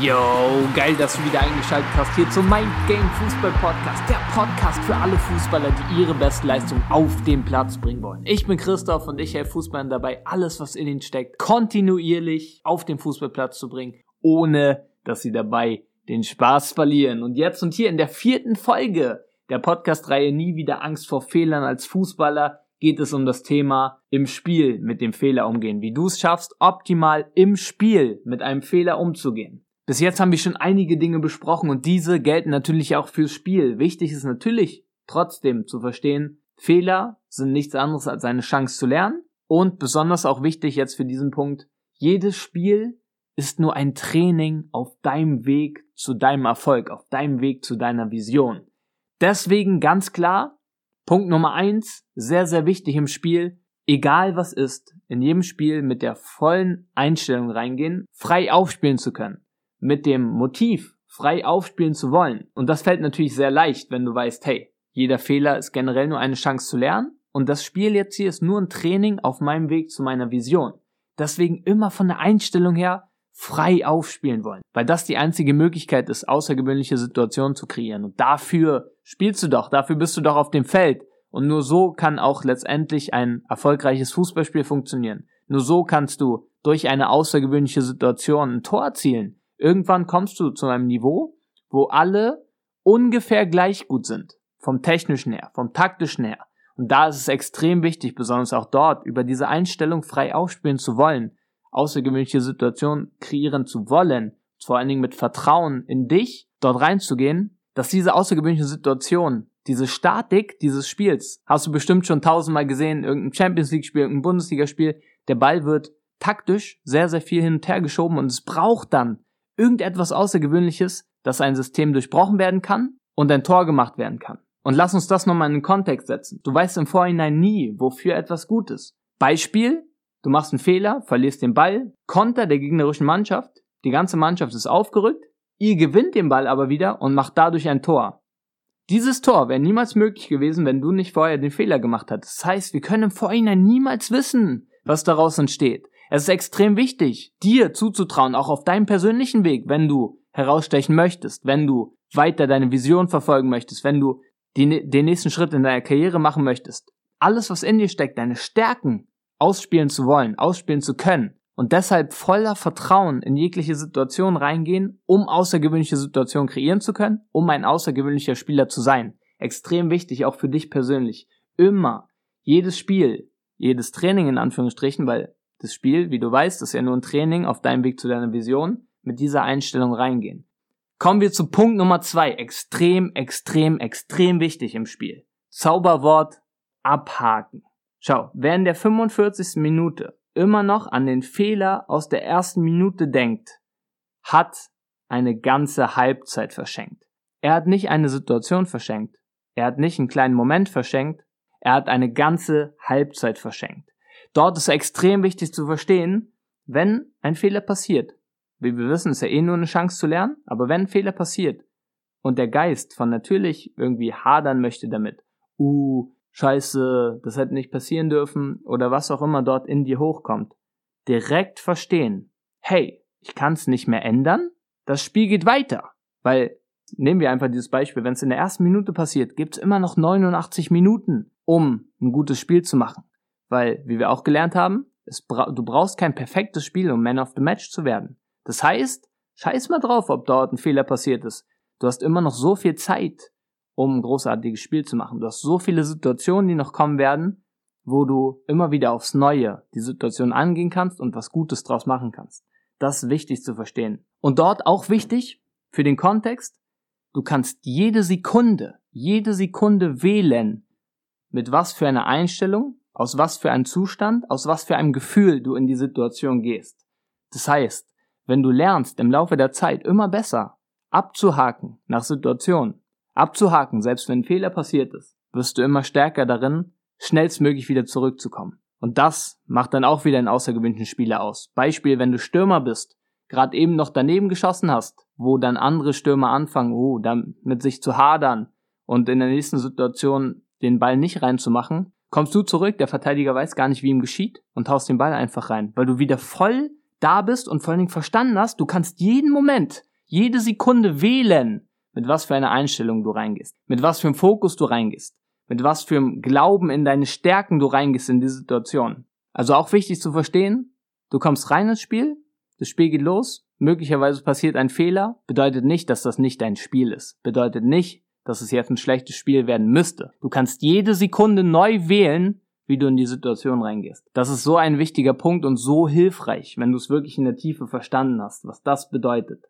Yo, geil, dass du wieder eingeschaltet hast hier zum Mind Game Fußball Podcast. Der Podcast für alle Fußballer, die ihre Bestleistung auf den Platz bringen wollen. Ich bin Christoph und ich helfe Fußballern dabei, alles, was in ihnen steckt, kontinuierlich auf den Fußballplatz zu bringen, ohne dass sie dabei den Spaß verlieren. Und jetzt und hier in der vierten Folge der Podcast-Reihe Nie wieder Angst vor Fehlern als Fußballer geht es um das Thema im Spiel mit dem Fehler umgehen. Wie du es schaffst, optimal im Spiel mit einem Fehler umzugehen. Bis jetzt haben wir schon einige Dinge besprochen und diese gelten natürlich auch fürs Spiel. Wichtig ist natürlich trotzdem zu verstehen, Fehler sind nichts anderes als eine Chance zu lernen und besonders auch wichtig jetzt für diesen Punkt, jedes Spiel ist nur ein Training auf deinem Weg zu deinem Erfolg, auf deinem Weg zu deiner Vision. Deswegen ganz klar, Punkt Nummer eins, sehr, sehr wichtig im Spiel, egal was ist, in jedem Spiel mit der vollen Einstellung reingehen, frei aufspielen zu können mit dem Motiv, frei aufspielen zu wollen. Und das fällt natürlich sehr leicht, wenn du weißt, hey, jeder Fehler ist generell nur eine Chance zu lernen. Und das Spiel jetzt hier ist nur ein Training auf meinem Weg zu meiner Vision. Deswegen immer von der Einstellung her frei aufspielen wollen. Weil das die einzige Möglichkeit ist, außergewöhnliche Situationen zu kreieren. Und dafür spielst du doch, dafür bist du doch auf dem Feld. Und nur so kann auch letztendlich ein erfolgreiches Fußballspiel funktionieren. Nur so kannst du durch eine außergewöhnliche Situation ein Tor erzielen. Irgendwann kommst du zu einem Niveau, wo alle ungefähr gleich gut sind. Vom technischen her, vom taktischen her. Und da ist es extrem wichtig, besonders auch dort, über diese Einstellung frei aufspielen zu wollen, außergewöhnliche Situationen kreieren zu wollen, vor allen Dingen mit Vertrauen in dich, dort reinzugehen, dass diese außergewöhnliche Situation, diese Statik dieses Spiels, hast du bestimmt schon tausendmal gesehen, irgendein Champions League Spiel, irgendein Bundesligaspiel, der Ball wird taktisch sehr, sehr viel hin und her geschoben und es braucht dann irgendetwas Außergewöhnliches, dass ein System durchbrochen werden kann und ein Tor gemacht werden kann. Und lass uns das nochmal in den Kontext setzen. Du weißt im Vorhinein nie, wofür etwas gut ist. Beispiel, du machst einen Fehler, verlierst den Ball, Konter der gegnerischen Mannschaft, die ganze Mannschaft ist aufgerückt, ihr gewinnt den Ball aber wieder und macht dadurch ein Tor. Dieses Tor wäre niemals möglich gewesen, wenn du nicht vorher den Fehler gemacht hättest. Das heißt, wir können im Vorhinein niemals wissen, was daraus entsteht. Es ist extrem wichtig, dir zuzutrauen, auch auf deinem persönlichen Weg, wenn du herausstechen möchtest, wenn du weiter deine Vision verfolgen möchtest, wenn du die, den nächsten Schritt in deiner Karriere machen möchtest. Alles, was in dir steckt, deine Stärken ausspielen zu wollen, ausspielen zu können und deshalb voller Vertrauen in jegliche Situation reingehen, um außergewöhnliche Situationen kreieren zu können, um ein außergewöhnlicher Spieler zu sein. Extrem wichtig, auch für dich persönlich. Immer, jedes Spiel, jedes Training in Anführungsstrichen, weil das Spiel, wie du weißt, ist ja nur ein Training auf deinem Weg zu deiner Vision, mit dieser Einstellung reingehen. Kommen wir zu Punkt Nummer zwei. Extrem, extrem, extrem wichtig im Spiel. Zauberwort abhaken. Schau, wer in der 45. Minute immer noch an den Fehler aus der ersten Minute denkt, hat eine ganze Halbzeit verschenkt. Er hat nicht eine Situation verschenkt. Er hat nicht einen kleinen Moment verschenkt. Er hat eine ganze Halbzeit verschenkt. Dort ist extrem wichtig zu verstehen, wenn ein Fehler passiert. Wie wir wissen, ist ja eh nur eine Chance zu lernen, aber wenn ein Fehler passiert und der Geist von natürlich irgendwie hadern möchte damit, uh, scheiße, das hätte nicht passieren dürfen oder was auch immer dort in dir hochkommt, direkt verstehen, hey, ich kann es nicht mehr ändern, das Spiel geht weiter. Weil, nehmen wir einfach dieses Beispiel, wenn es in der ersten Minute passiert, gibt es immer noch 89 Minuten, um ein gutes Spiel zu machen. Weil, wie wir auch gelernt haben, bra du brauchst kein perfektes Spiel, um Man of the Match zu werden. Das heißt, scheiß mal drauf, ob dort ein Fehler passiert ist. Du hast immer noch so viel Zeit, um ein großartiges Spiel zu machen. Du hast so viele Situationen, die noch kommen werden, wo du immer wieder aufs Neue die Situation angehen kannst und was Gutes draus machen kannst. Das ist wichtig zu verstehen. Und dort auch wichtig für den Kontext, du kannst jede Sekunde, jede Sekunde wählen, mit was für einer Einstellung aus was für einem Zustand, aus was für einem Gefühl du in die Situation gehst. Das heißt, wenn du lernst im Laufe der Zeit immer besser abzuhaken nach Situationen, abzuhaken, selbst wenn ein Fehler passiert ist, wirst du immer stärker darin, schnellstmöglich wieder zurückzukommen. Und das macht dann auch wieder einen außergewöhnlichen Spieler aus. Beispiel, wenn du Stürmer bist, gerade eben noch daneben geschossen hast, wo dann andere Stürmer anfangen, oh, dann mit sich zu hadern und in der nächsten Situation den Ball nicht reinzumachen, Kommst du zurück, der Verteidiger weiß gar nicht, wie ihm geschieht und haust den Ball einfach rein, weil du wieder voll da bist und vor allen Dingen verstanden hast, du kannst jeden Moment, jede Sekunde wählen, mit was für einer Einstellung du reingehst, mit was für einem Fokus du reingehst, mit was für einem Glauben in deine Stärken du reingehst in die Situation. Also auch wichtig zu verstehen, du kommst rein ins Spiel, das Spiel geht los, möglicherweise passiert ein Fehler, bedeutet nicht, dass das nicht dein Spiel ist, bedeutet nicht, dass es jetzt ein schlechtes Spiel werden müsste. Du kannst jede Sekunde neu wählen, wie du in die Situation reingehst. Das ist so ein wichtiger Punkt und so hilfreich, wenn du es wirklich in der Tiefe verstanden hast, was das bedeutet.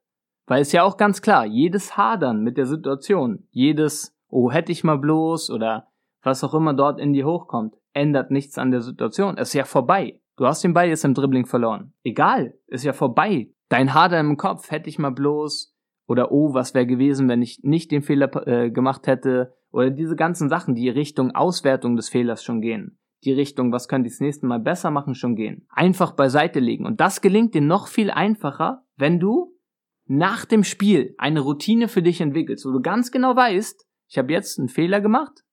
Weil es ja auch ganz klar, jedes Hadern mit der Situation, jedes, oh, hätte ich mal bloß oder was auch immer dort in dir hochkommt, ändert nichts an der Situation. Es ist ja vorbei. Du hast den Ball jetzt im Dribbling verloren. Egal, ist ja vorbei. Dein Hadern im Kopf, hätte ich mal bloß oder oh, was wäre gewesen, wenn ich nicht den Fehler äh, gemacht hätte oder diese ganzen Sachen, die Richtung Auswertung des Fehlers schon gehen die Richtung, was könnte ich das nächste Mal besser machen, schon gehen. Einfach beiseite legen. Und das gelingt dir noch viel einfacher, wenn du nach dem Spiel eine Routine für dich entwickelst, wo du ganz genau weißt, ich habe jetzt einen Fehler gemacht,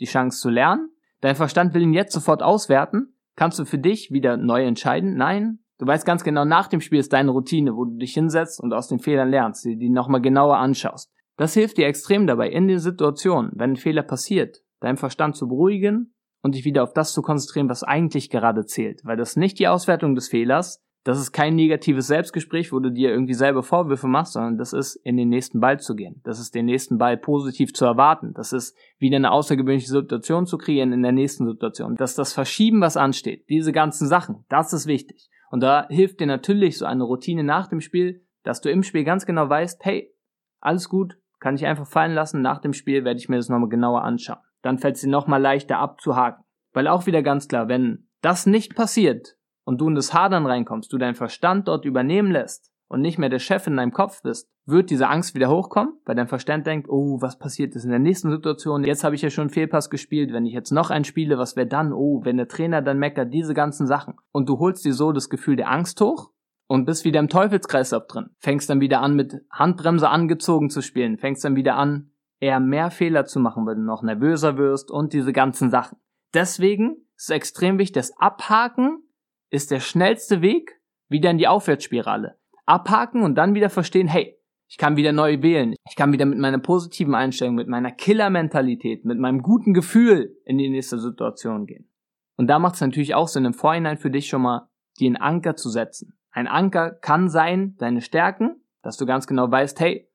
die Chance zu lernen, dein Verstand will ihn jetzt sofort auswerten, kannst du für dich wieder neu entscheiden? Nein. Du weißt ganz genau, nach dem Spiel ist deine Routine, wo du dich hinsetzt und aus den Fehlern lernst, die, die nochmal genauer anschaust. Das hilft dir extrem dabei, in der Situation, wenn ein Fehler passiert, deinen Verstand zu beruhigen und dich wieder auf das zu konzentrieren, was eigentlich gerade zählt. Weil das nicht die Auswertung des Fehlers, das ist kein negatives Selbstgespräch, wo du dir irgendwie selber Vorwürfe machst, sondern das ist in den nächsten Ball zu gehen. Das ist den nächsten Ball positiv zu erwarten. Das ist wieder eine außergewöhnliche Situation zu kreieren in der nächsten Situation. Das ist das Verschieben, was ansteht. Diese ganzen Sachen, das ist wichtig. Und da hilft dir natürlich so eine Routine nach dem Spiel, dass du im Spiel ganz genau weißt, hey, alles gut, kann ich einfach fallen lassen. Nach dem Spiel werde ich mir das nochmal genauer anschauen dann fällt es dir nochmal leichter abzuhaken. Weil auch wieder ganz klar, wenn das nicht passiert und du in das Hadern reinkommst, du deinen Verstand dort übernehmen lässt und nicht mehr der Chef in deinem Kopf bist, wird diese Angst wieder hochkommen, weil dein Verstand denkt, oh, was passiert ist in der nächsten Situation? Jetzt habe ich ja schon einen Fehlpass gespielt, wenn ich jetzt noch einen spiele, was wäre dann? Oh, wenn der Trainer dann meckert, diese ganzen Sachen. Und du holst dir so das Gefühl der Angst hoch und bist wieder im Teufelskreislauf drin. Fängst dann wieder an, mit Handbremse angezogen zu spielen, fängst dann wieder an, eher mehr Fehler zu machen, weil du noch nervöser wirst und diese ganzen Sachen. Deswegen ist extrem wichtig, das Abhaken ist der schnellste Weg wieder in die Aufwärtsspirale. Abhaken und dann wieder verstehen, hey, ich kann wieder neu wählen. Ich kann wieder mit meiner positiven Einstellung, mit meiner Killer-Mentalität, mit meinem guten Gefühl in die nächste Situation gehen. Und da macht es natürlich auch Sinn, im Vorhinein für dich schon mal einen Anker zu setzen. Ein Anker kann sein, deine Stärken, dass du ganz genau weißt, hey,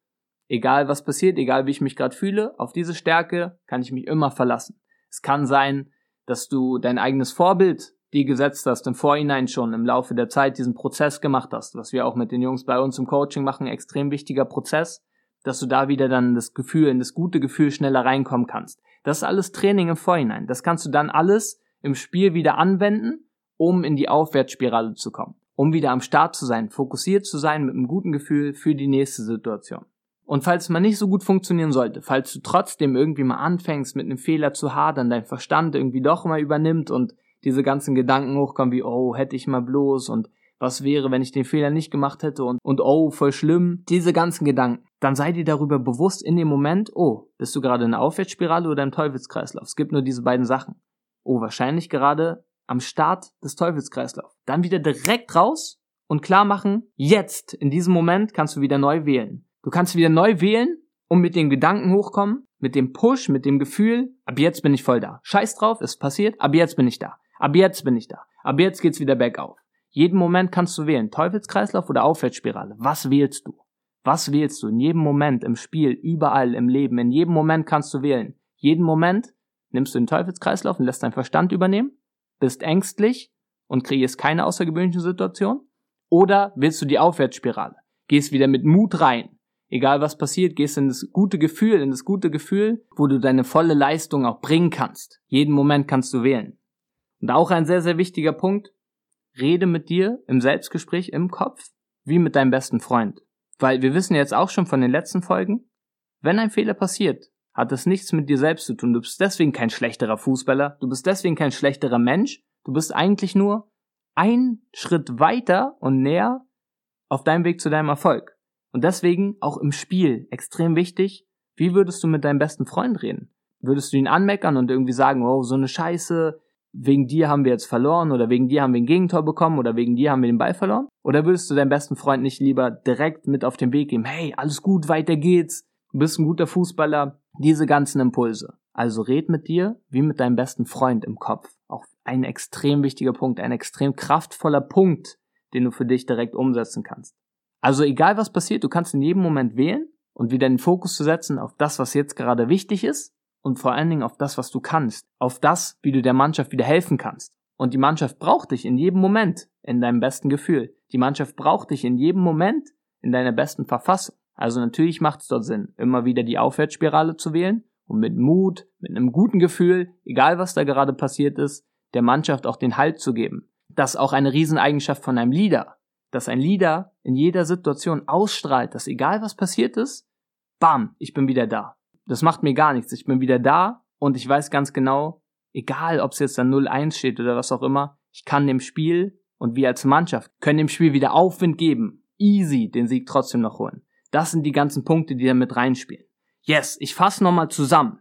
Egal was passiert, egal wie ich mich gerade fühle, auf diese Stärke kann ich mich immer verlassen. Es kann sein, dass du dein eigenes Vorbild die gesetzt hast, im Vorhinein schon im Laufe der Zeit diesen Prozess gemacht hast, was wir auch mit den Jungs bei uns im Coaching machen, extrem wichtiger Prozess, dass du da wieder dann das Gefühl, in das gute Gefühl schneller reinkommen kannst. Das ist alles Training im Vorhinein. Das kannst du dann alles im Spiel wieder anwenden, um in die Aufwärtsspirale zu kommen, um wieder am Start zu sein, fokussiert zu sein mit einem guten Gefühl für die nächste Situation. Und falls man nicht so gut funktionieren sollte, falls du trotzdem irgendwie mal anfängst, mit einem Fehler zu hadern, dein Verstand irgendwie doch mal übernimmt und diese ganzen Gedanken hochkommen wie, oh, hätte ich mal bloß und was wäre, wenn ich den Fehler nicht gemacht hätte und, und oh, voll schlimm, diese ganzen Gedanken, dann sei dir darüber bewusst in dem Moment, oh, bist du gerade in einer Aufwärtsspirale oder im Teufelskreislauf? Es gibt nur diese beiden Sachen. Oh, wahrscheinlich gerade am Start des Teufelskreislaufs. Dann wieder direkt raus und klar machen, jetzt, in diesem Moment kannst du wieder neu wählen. Du kannst wieder neu wählen und mit den Gedanken hochkommen, mit dem Push, mit dem Gefühl, ab jetzt bin ich voll da. Scheiß drauf, ist passiert, ab jetzt bin ich da. Ab jetzt bin ich da. Ab jetzt geht's wieder bergauf. Jeden Moment kannst du wählen, Teufelskreislauf oder Aufwärtsspirale. Was wählst du? Was wählst du? In jedem Moment, im Spiel, überall, im Leben, in jedem Moment kannst du wählen. Jeden Moment nimmst du den Teufelskreislauf und lässt deinen Verstand übernehmen, bist ängstlich und kreierst keine außergewöhnliche Situation. Oder willst du die Aufwärtsspirale? Gehst wieder mit Mut rein, egal was passiert, gehst in das gute Gefühl, in das gute Gefühl, wo du deine volle Leistung auch bringen kannst. Jeden Moment kannst du wählen. Und auch ein sehr, sehr wichtiger Punkt, rede mit dir im Selbstgespräch im Kopf wie mit deinem besten Freund. Weil wir wissen jetzt auch schon von den letzten Folgen, wenn ein Fehler passiert, hat es nichts mit dir selbst zu tun. Du bist deswegen kein schlechterer Fußballer, du bist deswegen kein schlechterer Mensch, du bist eigentlich nur ein Schritt weiter und näher auf deinem Weg zu deinem Erfolg. Und deswegen auch im Spiel extrem wichtig, wie würdest du mit deinem besten Freund reden? Würdest du ihn anmeckern und irgendwie sagen, oh, so eine Scheiße, wegen dir haben wir jetzt verloren oder wegen dir haben wir ein Gegentor bekommen oder wegen dir haben wir den Ball verloren? Oder würdest du deinem besten Freund nicht lieber direkt mit auf den Weg geben, hey, alles gut, weiter geht's, du bist ein guter Fußballer, diese ganzen Impulse. Also red mit dir wie mit deinem besten Freund im Kopf. Auch ein extrem wichtiger Punkt, ein extrem kraftvoller Punkt, den du für dich direkt umsetzen kannst. Also egal was passiert, du kannst in jedem Moment wählen und wieder den Fokus zu setzen auf das, was jetzt gerade wichtig ist und vor allen Dingen auf das, was du kannst, auf das, wie du der Mannschaft wieder helfen kannst. Und die Mannschaft braucht dich in jedem Moment in deinem besten Gefühl. Die Mannschaft braucht dich in jedem Moment in deiner besten Verfassung. Also natürlich macht es dort Sinn, immer wieder die Aufwärtsspirale zu wählen und mit Mut, mit einem guten Gefühl, egal was da gerade passiert ist, der Mannschaft auch den Halt zu geben. Das ist auch eine Rieseneigenschaft von einem Leader, dass ein Leader in jeder Situation ausstrahlt, dass egal was passiert ist, bam, ich bin wieder da. Das macht mir gar nichts. Ich bin wieder da und ich weiß ganz genau, egal ob es jetzt dann 0-1 steht oder was auch immer, ich kann dem Spiel und wir als Mannschaft können dem Spiel wieder Aufwind geben. Easy den Sieg trotzdem noch holen. Das sind die ganzen Punkte, die da mit reinspielen. Yes, ich fasse nochmal zusammen.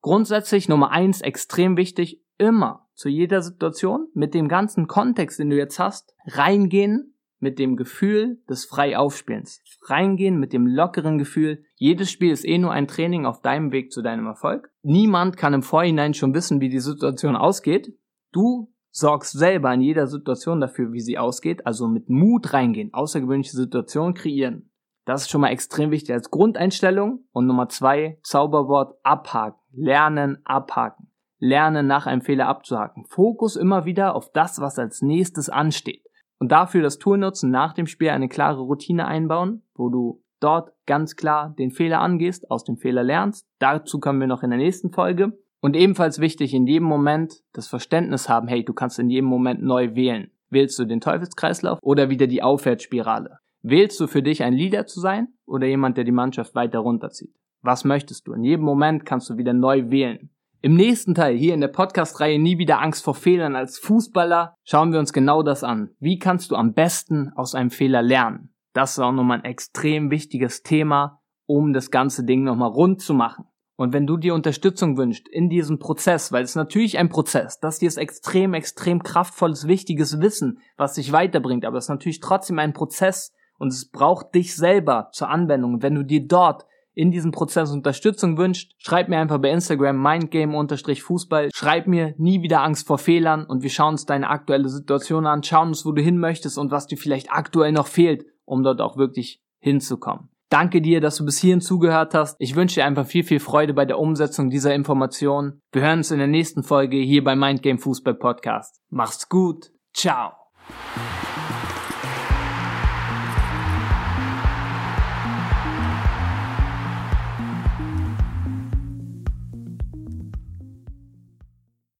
Grundsätzlich Nummer eins extrem wichtig, immer zu jeder Situation mit dem ganzen Kontext, den du jetzt hast, reingehen mit dem Gefühl des Freiaufspielens. Reingehen mit dem lockeren Gefühl. Jedes Spiel ist eh nur ein Training auf deinem Weg zu deinem Erfolg. Niemand kann im Vorhinein schon wissen, wie die Situation ausgeht. Du sorgst selber in jeder Situation dafür, wie sie ausgeht. Also mit Mut reingehen, außergewöhnliche Situationen kreieren. Das ist schon mal extrem wichtig als Grundeinstellung. Und Nummer zwei, Zauberwort abhaken. Lernen, abhaken. Lernen nach einem Fehler abzuhaken. Fokus immer wieder auf das, was als nächstes ansteht. Und dafür das Tool nutzen, nach dem Spiel eine klare Routine einbauen, wo du dort ganz klar den Fehler angehst, aus dem Fehler lernst. Dazu kommen wir noch in der nächsten Folge. Und ebenfalls wichtig, in jedem Moment das Verständnis haben, hey, du kannst in jedem Moment neu wählen. Wählst du den Teufelskreislauf oder wieder die Aufwärtsspirale? Wählst du für dich ein Leader zu sein oder jemand, der die Mannschaft weiter runterzieht? Was möchtest du? In jedem Moment kannst du wieder neu wählen. Im nächsten Teil hier in der Podcast-Reihe Nie wieder Angst vor Fehlern als Fußballer schauen wir uns genau das an. Wie kannst du am besten aus einem Fehler lernen? Das ist auch nochmal ein extrem wichtiges Thema, um das ganze Ding nochmal rund zu machen. Und wenn du dir Unterstützung wünschst in diesem Prozess, weil es natürlich ein Prozess, das hier ist extrem, extrem kraftvolles, wichtiges Wissen, was dich weiterbringt, aber es ist natürlich trotzdem ein Prozess und es braucht dich selber zur Anwendung. Wenn du dir dort in diesem Prozess Unterstützung wünscht, schreib mir einfach bei Instagram mindgame-fußball. Schreib mir nie wieder Angst vor Fehlern und wir schauen uns deine aktuelle Situation an, schauen uns, wo du hin möchtest und was dir vielleicht aktuell noch fehlt, um dort auch wirklich hinzukommen. Danke dir, dass du bis hierhin zugehört hast. Ich wünsche dir einfach viel, viel Freude bei der Umsetzung dieser Informationen. Wir hören uns in der nächsten Folge hier bei Mindgame Fußball Podcast. Mach's gut. Ciao.